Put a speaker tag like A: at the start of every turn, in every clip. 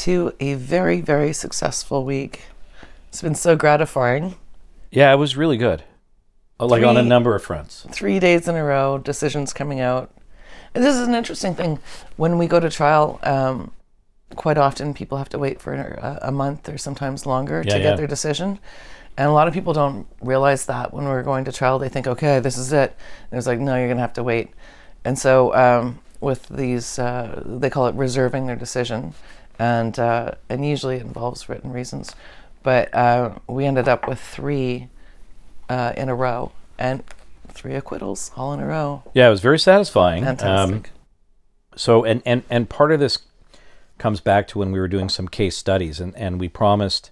A: to a very, very successful week. It's been so gratifying.
B: Yeah, it was really good. Uh, Like on a number of fronts.
A: Three days in a row, decisions coming out. And this is an interesting thing. When we go to trial, um, quite often people have to wait for a, a month or sometimes longer
B: Yeah,
A: to
B: yeah.
A: get their decision. And a lot of people don't realize that when we're going to trial, they think, okay, this is it. And it's like, no, you're going to have to wait. And so um, with these, uh, they call it reserving their decision. And, uh, and usually it involves written reasons. But uh, we ended up with three uh, in a row and three acquittals all in a row.
B: Yeah, it was very satisfying. Um,
A: Fantastic.
B: so and, and and part of this comes back to when we were doing some case studies and, and we promised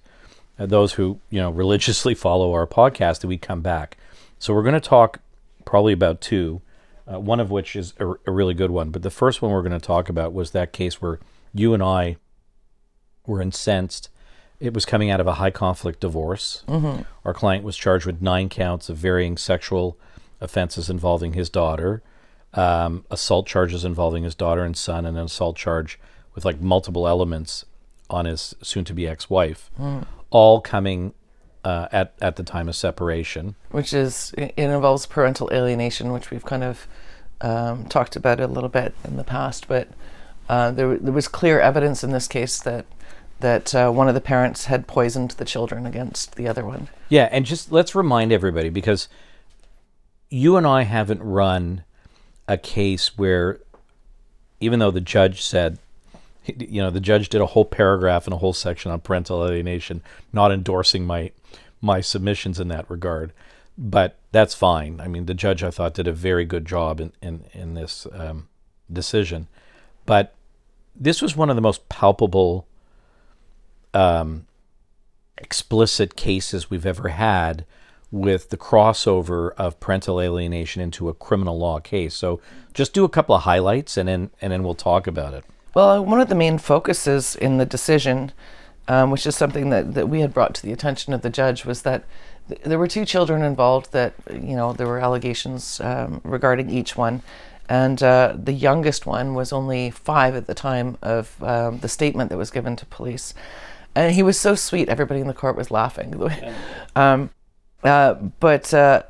B: uh, those who you know religiously follow our podcast that we'd come back so we're going to talk probably about two uh, one of which is a, a really good one but the first one we're going to talk about was that case where you and i were incensed it was coming out of a high conflict divorce our client was charged with nine counts of varying sexual offenses involving his daughter um, assault charges involving his daughter and son, and an assault charge with like multiple elements on his soon-to-be ex-wife, all coming uh, at at the time of separation.
A: which is it involves parental alienation, which we've kind of um, talked about a little bit in the past. But uh, there, there was clear evidence in this case that that uh, one of the parents had poisoned the children against the other one.
B: Yeah, and just let's remind everybody because you and I haven't run a case where, even though the judge said, you know, the judge did a whole paragraph and a whole section on parental alienation, not endorsing my my submissions in that regard, but that's fine. I mean, the judge I thought did a very good job in in in this um, decision, but this was one of the most palpable um, explicit cases we've ever had with the crossover of parental alienation into a criminal law case. So just do a couple of highlights and then and then we'll talk about it.
A: Well, one of the main focuses in the decision, um, which is something that, that we had brought to the attention of the judge, was that th- there were two children involved that, you know, there were allegations um, regarding each one. And uh, the youngest one was only five at the time of um, the statement that was given to police. And he was so sweet, everybody in the court was laughing. um, uh, but uh,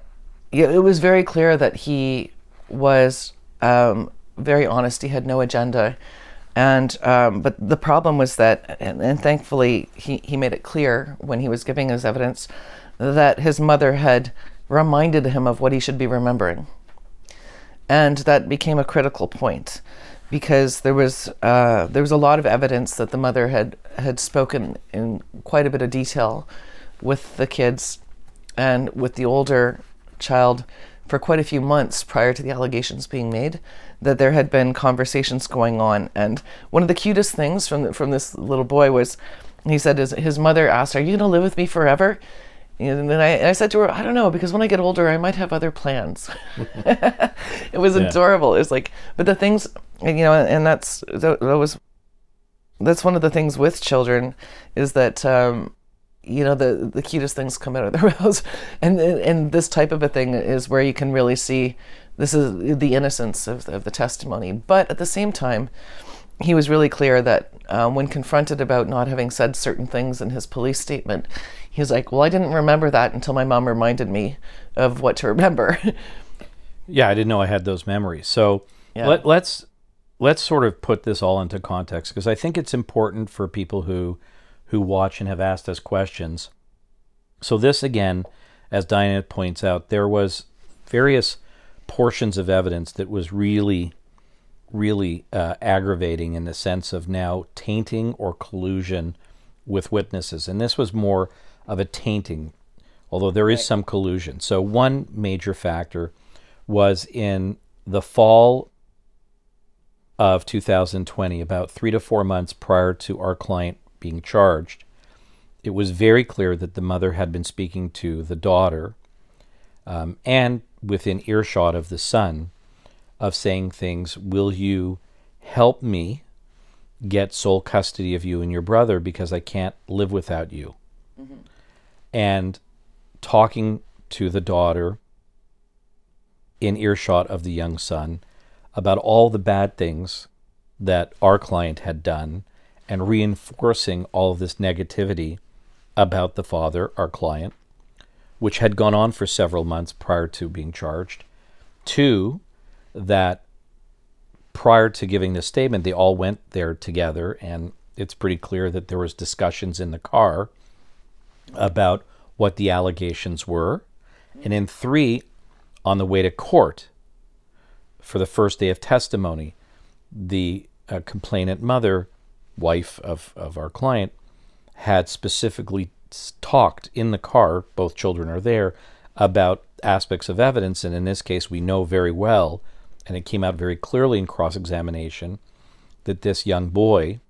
A: yeah, it was very clear that he was um, very honest. He had no agenda, and um, but the problem was that, and, and thankfully he he made it clear when he was giving his evidence that his mother had reminded him of what he should be remembering, and that became a critical point because there was uh, there was a lot of evidence that the mother had had spoken in quite a bit of detail with the kids and with the older child for quite a few months prior to the allegations being made that there had been conversations going on. And one of the cutest things from the, from this little boy was he said his, his mother asked are you going to live with me forever? And then I, I said to her i don't know because when i get older i might have other plans. It was
B: Yeah.
A: adorable. It was like but the things you know and that's that, that was that's one of the things with children is that um, you know the the cutest things come out of their mouths and and this type of a thing is where you can really see this is the innocence of, of the testimony but at the same time he was really clear that um, when confronted about not having said certain things in his police statement he was like well i didn't remember that until my mom reminded me of what to remember
B: Yeah, I didn't know I had those memories. So
A: Yeah.
B: let, let's let's sort of put this all into context because I think it's important for people who who watch and have asked us questions. So this again, as Diana points out, there was various portions of evidence that was really really uh, aggravating in the sense of now tainting or collusion with witnesses. And this was more of a tainting, although there is some collusion. So, one major factor was in the fall of 2020, about three to four months prior to our client being charged. It was very clear that the mother had been speaking to the daughter um, and within earshot of the son of saying things, Will you help me get sole custody of you and your brother because I can't live without you? And talking to the daughter in earshot of the young son about all the bad things that our client had done and reinforcing all of this negativity about the father, our client, which had gone on for several months prior to being charged. Two, that prior to giving the statement, they all went there together, and it's pretty clear that there was discussions in the car about what the allegations were. And in three, on the way to court for the first day of testimony, the uh, complainant mother, wife of, of our client, had specifically talked in the car, both children are there, about aspects of evidence. And in this case, we know very well, and it came out very clearly in cross examination, that this young boy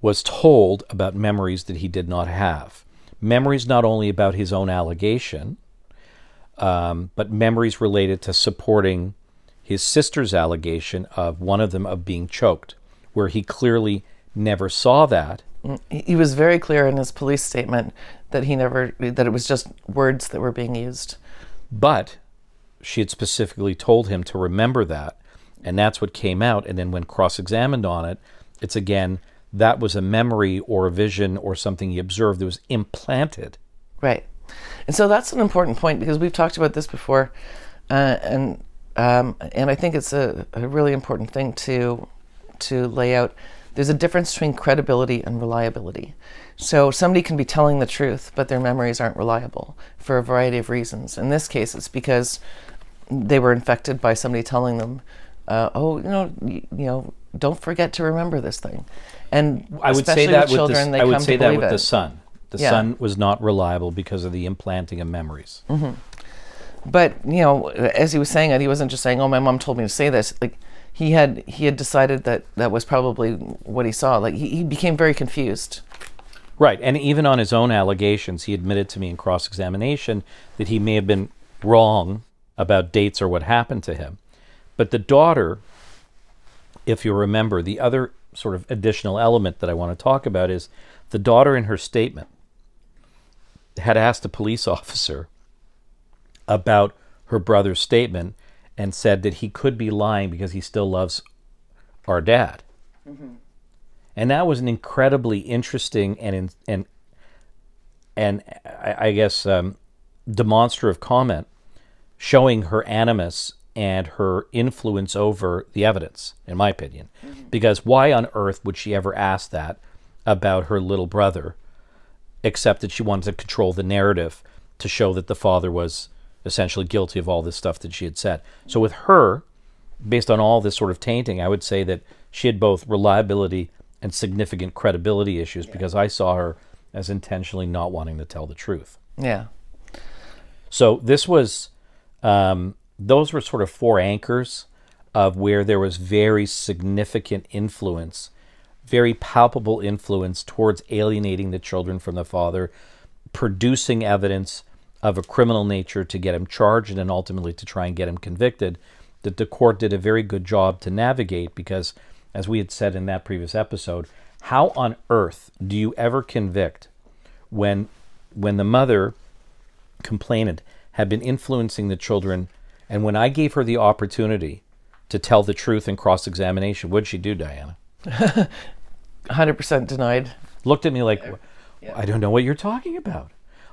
B: was told about memories that he did not have. Memories not only about his own allegation, um, but memories related to supporting his sister's allegation of one of them of being choked, where he clearly never saw that.
A: He was very clear in his police statement that he never that it was just words that were being used.
B: But she had specifically told him to remember that, and that's what came out. And then when cross-examined on it, it's again that was a memory or a vision or something he observed that was implanted.
A: Right. And so that's an important point because we've talked about this before, uh, and um, and I think it's a, a really important thing to to lay out. There's a difference between credibility and reliability. So somebody can be telling the truth, but their memories aren't reliable for a variety of reasons. In this case, it's because they were infected by somebody telling them, uh, "Oh, you know, you, you know, don't forget to remember this thing." And
B: I would say that with
A: they
B: I would
A: come
B: say
A: to
B: that with
A: it.
B: the son. The
A: Yeah.
B: son was not reliable because of the implanting of memories. Mm-hmm.
A: but you know as he was saying it he wasn't just saying oh my mom told me to say this like he had he had decided that that was probably what he saw like he, he became very confused
B: Right, and even on his own allegations, he admitted to me in cross-examination that he may have been wrong about dates or what happened to him. But the daughter, if you remember, the other sort of additional element that I want to talk about is the daughter in her statement had asked a police officer about her brother's statement and said that he could be lying because he still loves our dad. And that was an incredibly interesting and in, and and I, I guess um, demonstrative comment showing her animus and her influence over the evidence, in my opinion. Because why on earth would she ever ask that about her little brother, except that she wanted to control the narrative to show that the father was essentially guilty of all this stuff that she had said. So with her, based on all this sort of tainting, I would say that she had both reliability and significant credibility issues because I saw her as intentionally not wanting to tell the truth.
A: yeah
B: So this was, um, those were sort of four anchors of where there was very significant influence, very palpable influence towards alienating the children from the father, producing evidence of a criminal nature to get him charged and then ultimately to try and get him convicted. That the court did a very good job to navigate because, as we had said in that previous episode, how on earth do you ever convict when when the mother complainant had been influencing the children and when I gave her the opportunity to tell the truth in cross examination, what'd she do, Diana?
A: 100% denied
B: Looked at me like, I don't know what you're talking about.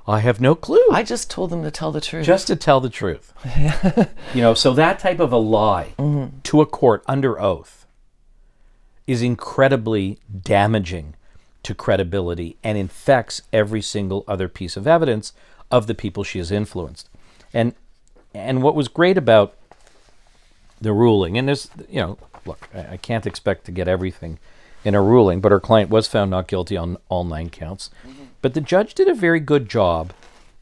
B: I have no clue.
A: i just told them to tell the truth
B: just to tell the truth. you know, so that type of a lie mm-hmm. to a court under oath is incredibly damaging to credibility and infects every single other piece of evidence of the people she has influenced. And and what was great about the ruling, and there's you know, look, I, I can't expect to get everything in a ruling, but her client was found not guilty on all nine counts. Mm-hmm. But the judge did a very good job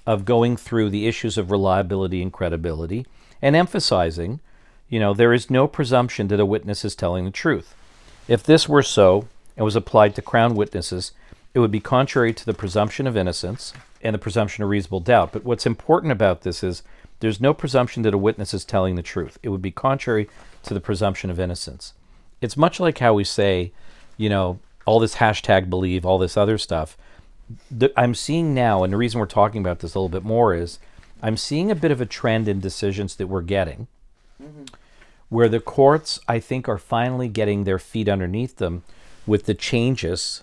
B: of going through the issues of reliability and credibility and emphasizing, you know, there is no presumption that a witness is telling the truth. If this were so and was applied to Crown witnesses, it would be contrary to the presumption of innocence and the presumption of reasonable doubt. But what's important about this is there's no presumption that a witness is telling the truth. It would be contrary to the presumption of innocence. It's much like how we say, you know, all this hashtag believe, all this other stuff. The, I'm seeing now, and the reason we're talking about this a little bit more is I'm seeing a bit of a trend in decisions that we're getting mm-hmm. where the courts, I think, are finally getting their feet underneath them with the changes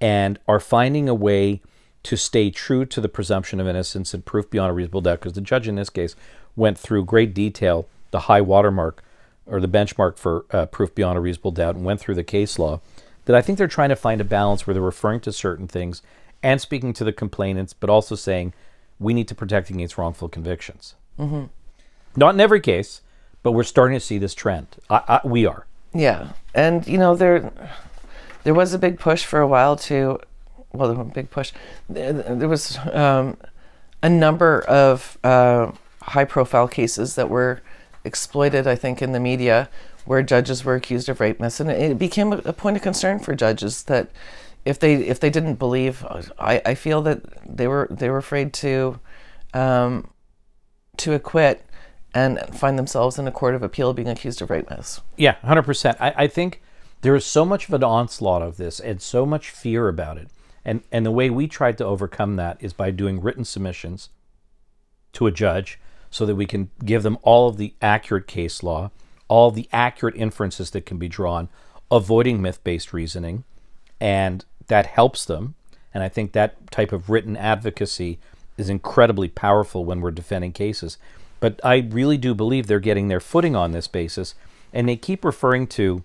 B: and are finding a way to stay true to the presumption of innocence and proof beyond a reasonable doubt, because the judge in this case went through great detail the high watermark or the benchmark for uh, proof beyond a reasonable doubt and went through the case law, that I think they're trying to find a balance where they're referring to certain things and speaking to the complainants, but also saying we need to protect against wrongful convictions. Mm-hmm. Not in every case, but we're starting to see this trend. I, I, we are.
A: Yeah, and you know there, there was a big push for a while to, well, there was a big push. There, there was um, a number of uh, high-profile cases that were exploited, I think, in the media where judges were accused of rape myths, and it became a, point of concern for judges that if they if they didn't believe, I, I feel that they were they were afraid to um, to acquit and find themselves in a court of appeal being accused of rape.
B: Yeah, hundred percent. I, I think there is so much of an onslaught of this and so much fear about it, and and the way we tried to overcome that is by doing written submissions to a judge so that we can give them all of the accurate case law, all the accurate inferences that can be drawn, avoiding myth-based reasoning, and that helps them. And I think that type of written advocacy is incredibly powerful when we're defending cases. But I really do believe they're getting their footing on this basis. And they keep referring to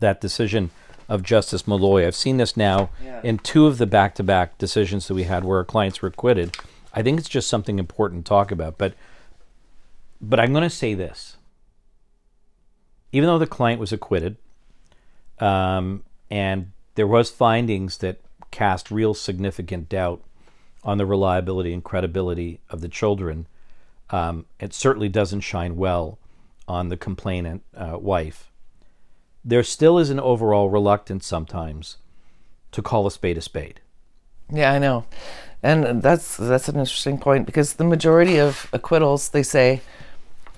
B: that decision of Justice Molloy. I've seen this now yeah. in two of the back to back decisions that we had where our clients were acquitted. I think it's just something important to talk about. But but I'm going to say this. Even though the client was acquitted, um, and there was findings that cast real significant doubt on the reliability and credibility of the children. Um, it certainly doesn't shine well on the complainant uh, wife. There still is an overall reluctance sometimes to call a spade a spade.
A: Yeah, I know, and that's that's an interesting point because the majority of acquittals they say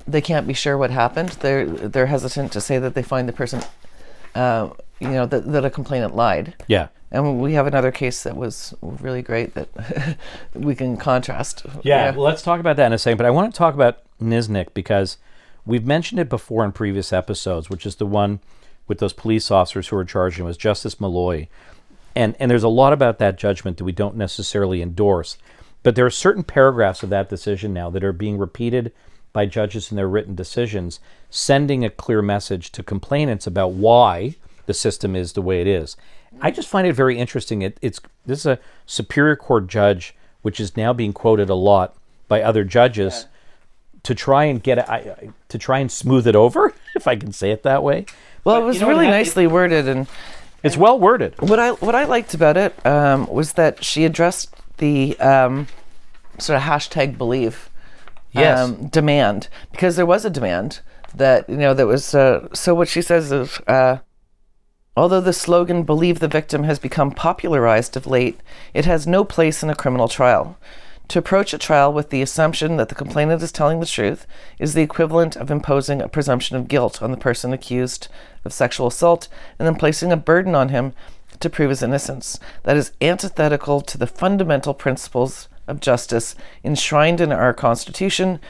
A: they can't be sure what happened. They're they're hesitant to say that they find the person uh, you know, that, that a complainant lied.
B: Yeah.
A: And we have another case that was really great that we can contrast.
B: Yeah, yeah. Well, let's talk about that in a second. But I want to talk about Nyznik because we've mentioned it before in previous episodes, which is the one with those police officers who were charged was Justice Molloy. And, and there's a lot about that judgment that we don't necessarily endorse. But there are certain paragraphs of that decision now that are being repeated by judges in their written decisions, sending a clear message to complainants about why the system is the way it is. I just find it very interesting. It, it's this is a Superior Court judge, which is now being quoted a lot by other judges yeah. to try and get it, I, to try and smooth it over, if I can say it that way.
A: Well, but, it was you know, really nicely it, worded, and
B: it's well worded.
A: What I what I liked about it um, was that she addressed the um, sort of hashtag believe
B: yes. um,
A: demand because there was a demand that you know that was uh, so what she says is uh, Although the slogan Believe the Victim has become popularized of late, it has no place in a criminal trial. To approach a trial with the assumption that the complainant is telling the truth is the equivalent of imposing a presumption of guilt on the person accused of sexual assault and then placing a burden on him to prove his innocence. That is antithetical to the fundamental principles of justice enshrined in our Constitution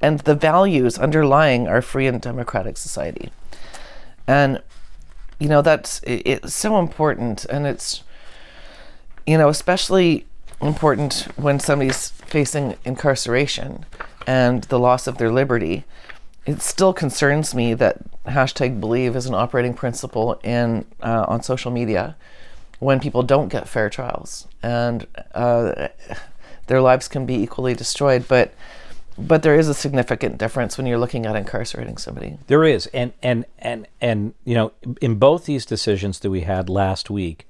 A: and the values underlying our free and democratic society. And you know that's it, it's so important and it's you know especially important when somebody's facing incarceration and the loss of their liberty it still concerns me that hashtag believe is an operating principle in uh, on social media when people don't get fair trials and uh, their lives can be equally destroyed but but there is a significant difference when you're looking at incarcerating somebody.
B: There is, and and and and you know, in both these decisions that we had last week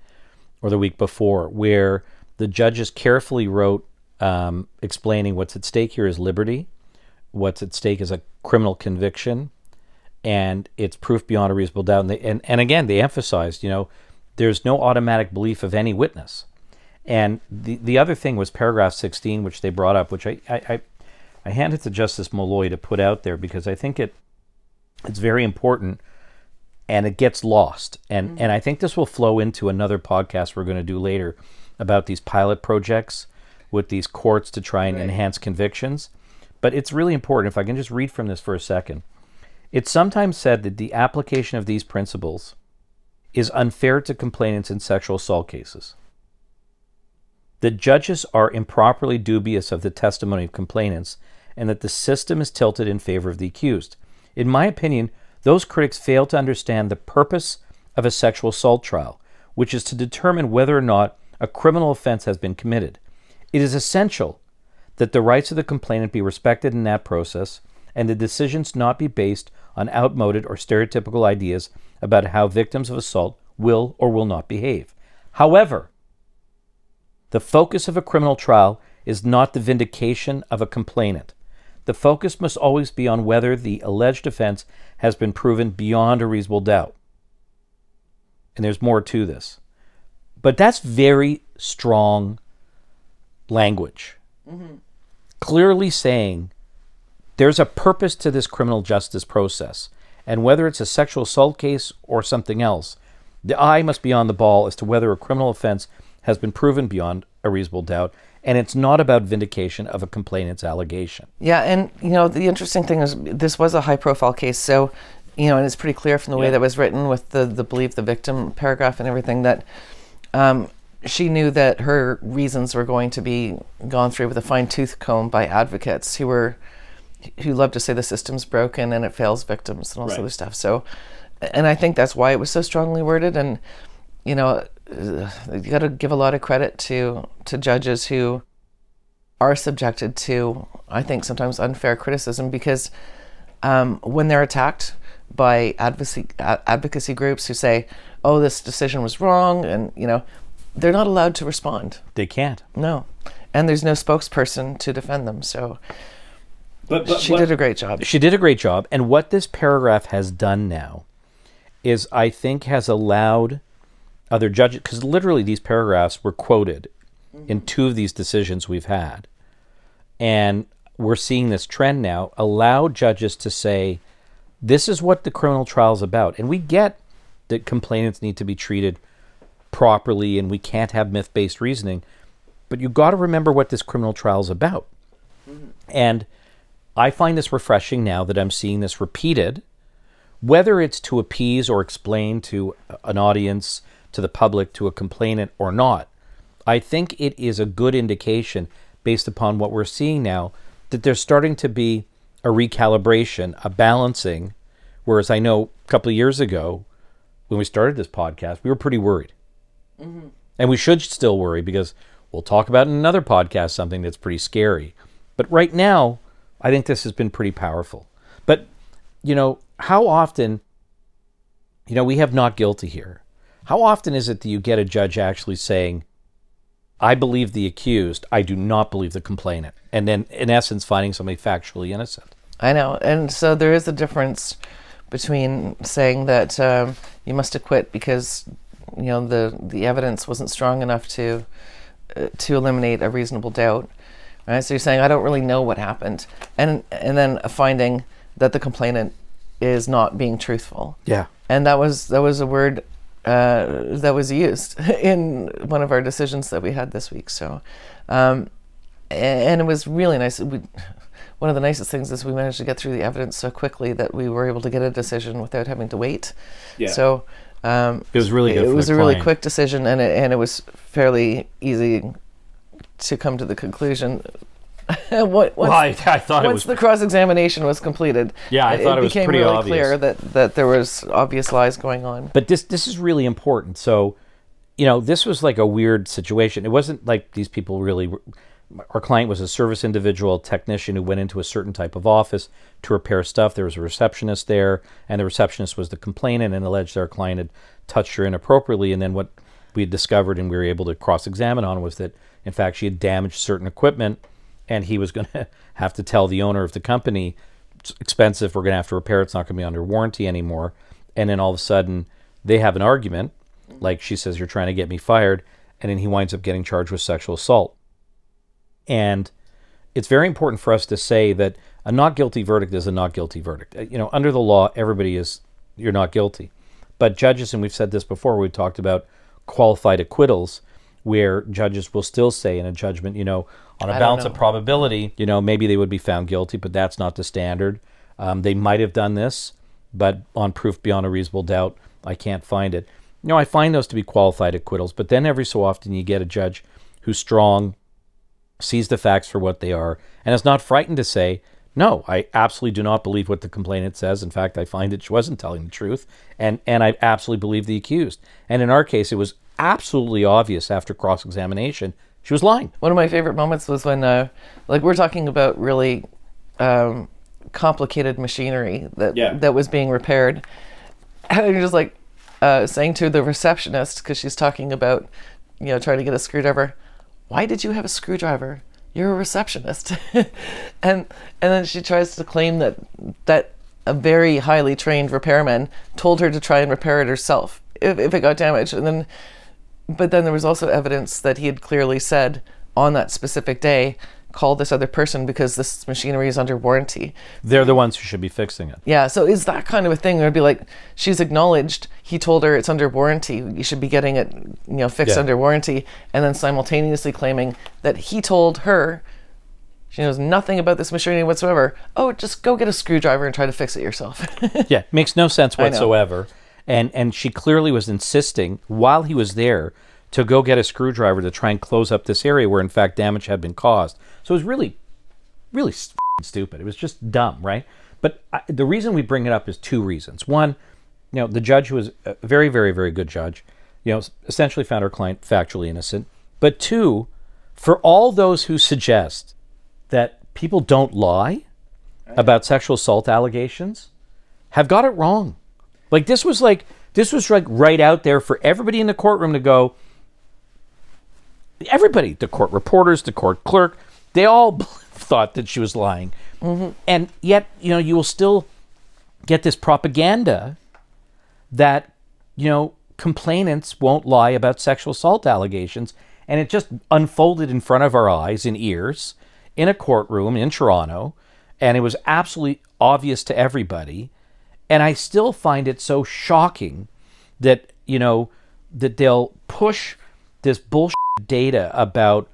B: or the week before, where the judges carefully wrote um, explaining what's at stake here is liberty, what's at stake is a criminal conviction, and it's proof beyond a reasonable doubt. And they, and, and again, they emphasized, you know, there's no automatic belief of any witness. And the the other thing was paragraph 16, which they brought up, which I, I, I hand it to Justice Molloy to put out there because I think it it's very important and it gets lost. And mm-hmm. and I think this will flow into another podcast we're going to do later about these pilot projects with these courts to try and right. enhance convictions. But it's really important if I can just read from this for a second. It's sometimes said that the application of these principles is unfair to complainants in sexual assault cases. That judges are improperly dubious of the testimony of complainants and that the system is tilted in favor of the accused. In my opinion, those critics fail to understand the purpose of a sexual assault trial, which is to determine whether or not a criminal offense has been committed. It is essential that the rights of the complainant be respected in that process and the decisions not be based on outmoded or stereotypical ideas about how victims of assault will or will not behave. However, the focus of a criminal trial is not the vindication of a complainant. The focus must always be on whether the alleged offense has been proven beyond a reasonable doubt. And there's more to this. But that's very strong language. Mm-hmm. Clearly saying there's a purpose to this criminal justice process. And whether it's a sexual assault case or something else, the eye must be on the ball as to whether a criminal offense has been proven beyond a reasonable doubt. And it's not about vindication of a complainant's allegation.
A: Yeah, and you know the interesting thing is this was a high-profile case, so you know, and it's pretty clear from the way yeah. that was written with the the believe the victim paragraph and everything that um, she knew that her reasons were going to be gone through with a fine tooth comb by advocates who were who love to say the system's broken and it fails victims and all right. this other stuff. So, and I think that's why it was so strongly worded. And you know, you got to give a lot of credit to to judges who are subjected to, I think, sometimes unfair criticism because um, when they're attacked by advocacy advocacy groups who say, "Oh, this decision was wrong," and you know, they're not allowed to respond.
B: They can't.
A: No, and there's no spokesperson to defend them. So but, but she what, did a great job.
B: She did a great job. And what this paragraph has done now is, I think, has allowed other judges, because literally these paragraphs were quoted mm-hmm. in two of these decisions we've had. And we're seeing this trend now allow judges to say, this is what the criminal trial is about. And we get that complainants need to be treated properly and we can't have myth based reasoning. But you've got to remember what this criminal trial is about. Mm-hmm. And I find this refreshing now that I'm seeing this repeated, whether it's to appease or explain to an audience, to the public, to a complainant or not. I think it is a good indication, based upon what we're seeing now, that there's starting to be a recalibration, a balancing. Whereas I know a couple of years ago, when we started this podcast, we were pretty worried. Mm-hmm. And we should still worry because we'll talk about in another podcast something that's pretty scary. But right now, I think this has been pretty powerful. But, you know, how often, you know, we have not guilty here. How often is it that you get a judge actually saying, I believe the accused, I do not believe the complainant, and then in essence finding somebody factually innocent?
A: I know. And so there is a difference between saying that um, you must acquit because you know the the evidence wasn't strong enough to uh, to eliminate a reasonable doubt Right? So you're saying I don't really know what happened, and and then a finding that the complainant is not being truthful.
B: Yeah.
A: And that was that was a word uh, that was used in one of our decisions that we had this week. So, um, and, it was really nice. We, one of the nicest things is we managed to get through the evidence so quickly that we were able to get a decision without having to wait. Yeah. So um,
B: it was really
A: It was a
B: client.
A: really quick decision, and it, and it was fairly easy to come to the conclusion.
B: what, well, I, I thought
A: once
B: it was
A: the cross examination was completed.
B: Yeah, I thought it, it was
A: became
B: pretty
A: really
B: obvious.
A: clear that that there was obvious lies going on.
B: But this this is really important. So, you know, this was like a weird situation. It wasn't like these people really. Our client was a service individual technician who went into a certain type of office to repair stuff. There was a receptionist there, and the receptionist was the complainant and alleged our client had touched her inappropriately. And then what we had discovered and we were able to cross examine on was that in fact, she had damaged certain equipment, and he was going to have to tell the owner of the company, it's expensive, we're going to have to repair it, it's not going to be under warranty anymore. And then all of a sudden, they have an argument, like she says, You're trying to get me fired, and then he winds up getting charged with sexual assault. And it's very important for us to say that a not guilty verdict is a not guilty verdict. Uh, you know, under the law, everybody is, you're not guilty. But judges, and we've said this before, we talked about qualified acquittals where judges will still say in a judgment, you know, on a balance of probability, you know, maybe they would be found guilty, but that's not the standard. Um, they might have done this, but on proof beyond a reasonable doubt, I can't find it. you know, I find those to be qualified acquittals. But then every so often you get a judge who's strong, sees the facts for what they are, and is not frightened to say, no, I absolutely do not believe what the complainant says. In fact, I find that she wasn't telling the truth, and, and I absolutely believe the accused. And in our case, it was absolutely obvious after cross examination she was lying.
A: One of my favorite moments was when, uh, like, we're talking about really um, complicated machinery that
B: Yeah.
A: that was being repaired, and you're just like uh, saying to the receptionist because she's talking about, you know, trying to get a screwdriver. Why did you have a screwdriver? You're a receptionist, and and then she tries to claim that that a very highly trained repairman told her to try and repair it herself if, if it got damaged, and then but then there was also evidence that he had clearly said on that specific day, call this other person because this machinery is under warranty.
B: They're the ones who should be fixing it.
A: Yeah, so is that kind of a thing where it'd be like she's acknowledged he told her it's under warranty, you should be getting it, you know, fixed
B: Yeah.
A: under warranty, and then simultaneously claiming that he told her she knows nothing about this machinery whatsoever. Oh, just go get a screwdriver and try to fix it yourself.
B: Yeah, makes no sense whatsoever. And and she clearly was insisting while he was there to go get a screwdriver to try and close up this area where in fact damage had been caused. So it was really really stupid. It was just dumb, right? But I, the reason we bring it up is two reasons. One, you know, the judge was a very very very good judge. You know, essentially found her client factually innocent. But two, for all those who suggest that people don't lie about sexual assault allegations, have got it wrong. Like this was like this was like right out there for everybody in the courtroom to go. Everybody, the court reporters, the court clerk, they all thought that she was lying, mm-hmm. and yet you know you will still get this propaganda that you know complainants won't lie about sexual assault allegations, and it just unfolded in front of our eyes and ears in a courtroom in Toronto, and it was absolutely obvious to everybody. And I still find it so shocking that, you know, that they'll push this bullshit data about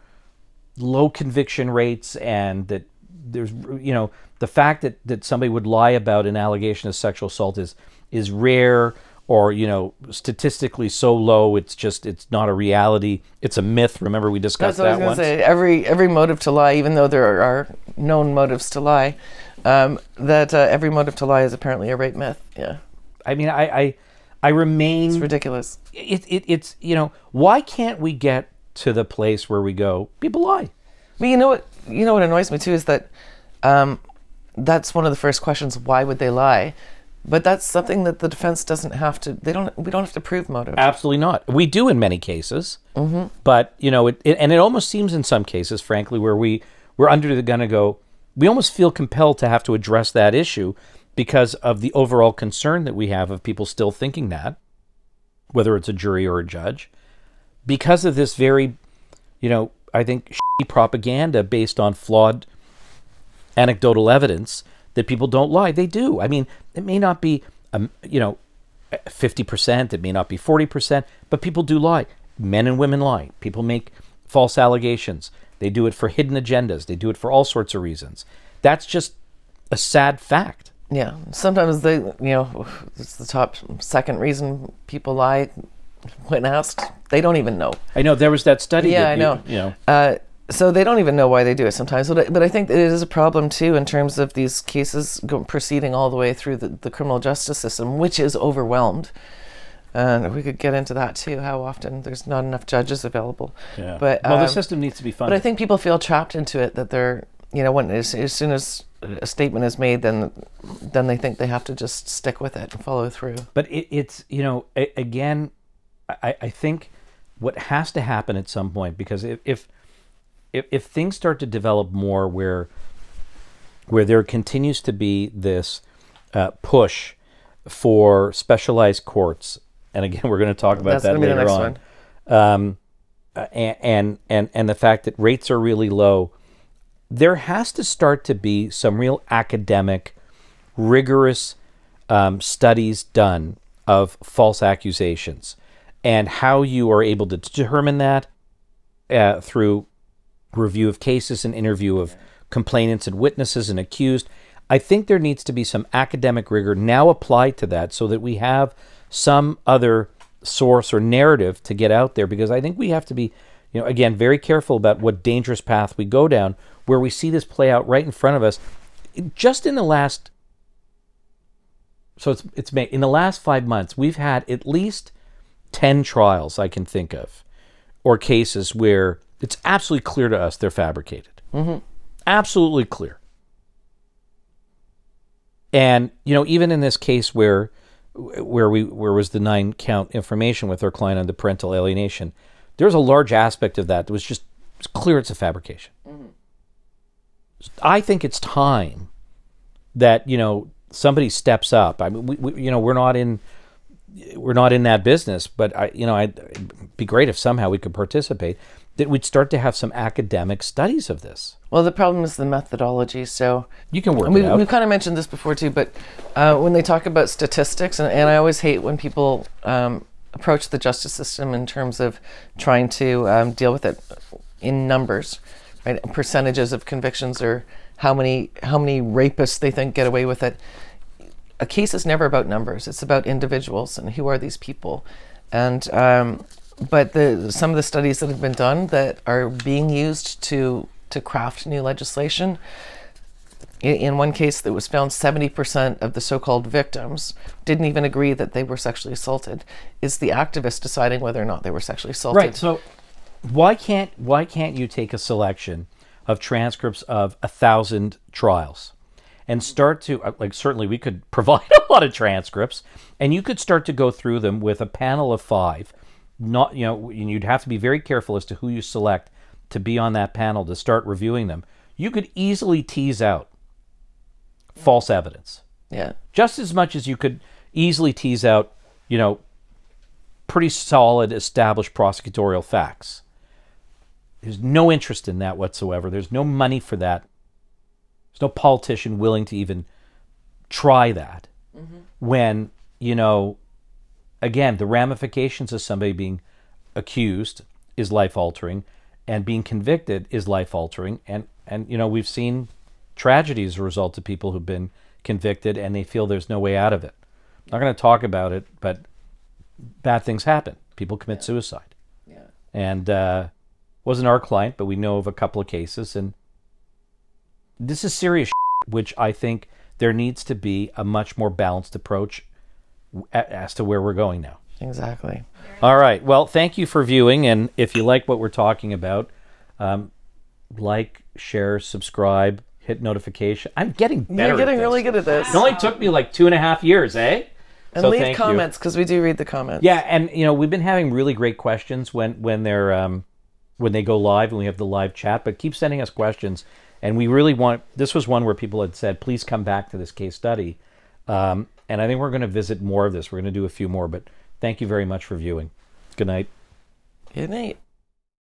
B: low conviction rates and that there's, you know, the fact that, that somebody would lie about an allegation of sexual assault is, is rare or, you know, statistically so low, it's just, it's not a reality. It's a myth. Remember we discussed
A: That's what I was
B: that once?
A: say. Every every motive to lie, even though there are known motives to lie, um, that uh, every motive to lie is apparently a rape myth. Yeah,
B: I mean, I, I, I remain
A: it's ridiculous.
B: it, it, it's you know why can't we get to the place where we go people lie
A: But you know what? You know what annoys me too is that um, that's one of the first questions. Why would they lie? But that's something that the defense doesn't have to. They don't. We don't have to prove motive.
B: absolutely not we do in many cases mm-hmm. but you know it, it and it almost seems in some cases frankly where we we're under the gun to go we almost feel compelled to have to address that issue because of the overall concern that we have of people still thinking that whether it's a jury or a judge because of this very you know i think propaganda based on flawed anecdotal evidence that people don't lie. They do. I mean, it may not be, um, you know, 50%, it may not be 40%, but people do lie. Men and women lie. People make false allegations. They do it for hidden agendas. They do it for all sorts of reasons. That's just a sad fact.
A: Yeah. Sometimes they, you know, it's the top second reason people lie when asked. They don't even know.
B: I know there was that study.
A: Yeah,
B: that
A: I
B: you-
A: know.
B: You know,
A: Uh, so they don't even know why they do it sometimes. But I, but I think it is a problem too in terms of these cases go, proceeding all the way through the, the criminal justice system, which is overwhelmed. And we could get into that too. How often there's not enough judges available.
B: yeah.
A: But
B: well, the
A: um,
B: system needs to be funded. But.
A: I think people feel trapped into it that they're, you know, when as, as soon as a statement is made, then then they think they have to just stick with it and follow through.
B: but it, it's you know a, again I, I think what has to happen at some point because if, if if if things start to develop more where where there continues to be this uh, push for specialized courts and again we're going to talk about
A: That's
B: that
A: gonna be the
B: later on um, uh, and, and and and the fact that rates are really low there has to start to be some real academic rigorous um, studies done of false accusations and how you are able to determine that uh, through review of cases and interview of complainants and witnesses and accused. I think there needs to be some academic rigor now applied to that so that we have some other source or narrative to get out there because I think we have to be, you know, again, very careful about what dangerous path we go down where we see this play out right in front of us. Just in the last, so it's it's May. In the last five months, we've had at least ten trials I can think of, or cases where it's absolutely clear to us they're fabricated. Mm-hmm. Absolutely clear. And you know, even in this case where where we where was the nine count information with our client on the parental alienation, there was a large aspect of that that was just it's clear it's a fabrication. Mm-hmm. I think it's time that you know somebody steps up. I mean, we, we, you know we're not in we're not in that business, but I you know I'd, it'd be great if somehow we could participate that we'd start to have some academic studies of this.
A: Well, the problem is the methodology. So
B: you can work
A: we,
B: it out.
A: We've kind of mentioned this before too, but uh, when they talk about statistics, and, and I always hate when people um, approach the justice system in terms of trying to um, deal with it in numbers, right? Percentages of convictions or how many how many rapists they think get away with it. A case is never about numbers; it's about individuals and who are these people. And um, but the some of the studies that have been done that are being used to to craft new legislation. In, one case, that was found 70% of the so-called victims didn't even agree that they were sexually assaulted. Is the activist deciding whether or not they were sexually assaulted?
B: Right. So, why can't why can't you take a selection of transcripts of a thousand trials? and start to uh, like certainly we could provide a lot of transcripts and you could start to go through them with a panel of five not you know you'd have to be very careful as to who you select to be on that panel to start reviewing them. You could easily tease out false evidence.
A: Yeah.
B: Just as much as you could easily tease out you know pretty solid established prosecutorial facts. There's no interest in that whatsoever. There's no money for that. There's no politician willing to even try that mm-hmm. when you know again, the ramifications of somebody being accused is life altering, and being convicted is life altering. And and you know we've seen tragedies as a result of people who've been convicted and they feel there's no way out of it. I'm not going to talk about it, but bad things happen. People commit
A: yeah.
B: suicide.
A: Yeah.
B: And uh, wasn't our client, but we know of a couple of cases, and this is serious, which I think there needs to be a much more balanced approach as to where we're going now.
A: Exactly.
B: All right. Well, thank you for viewing. And if you like what we're talking about, um, like, share, subscribe, hit notification. I'm getting better.
A: You're getting really good at this.
B: It only took me like two and a half years, eh?
A: And so leave comments because we do read the comments.
B: Yeah, and you know we've been having really great questions when when they're um, when they go live and we have the live chat. But keep sending us questions, and we really want. This was one where people had said, "Please come back to this case study," um, and I think we're going to visit more of this. We're going to do a few more, but thank you very much for viewing. Good night.
A: Good night.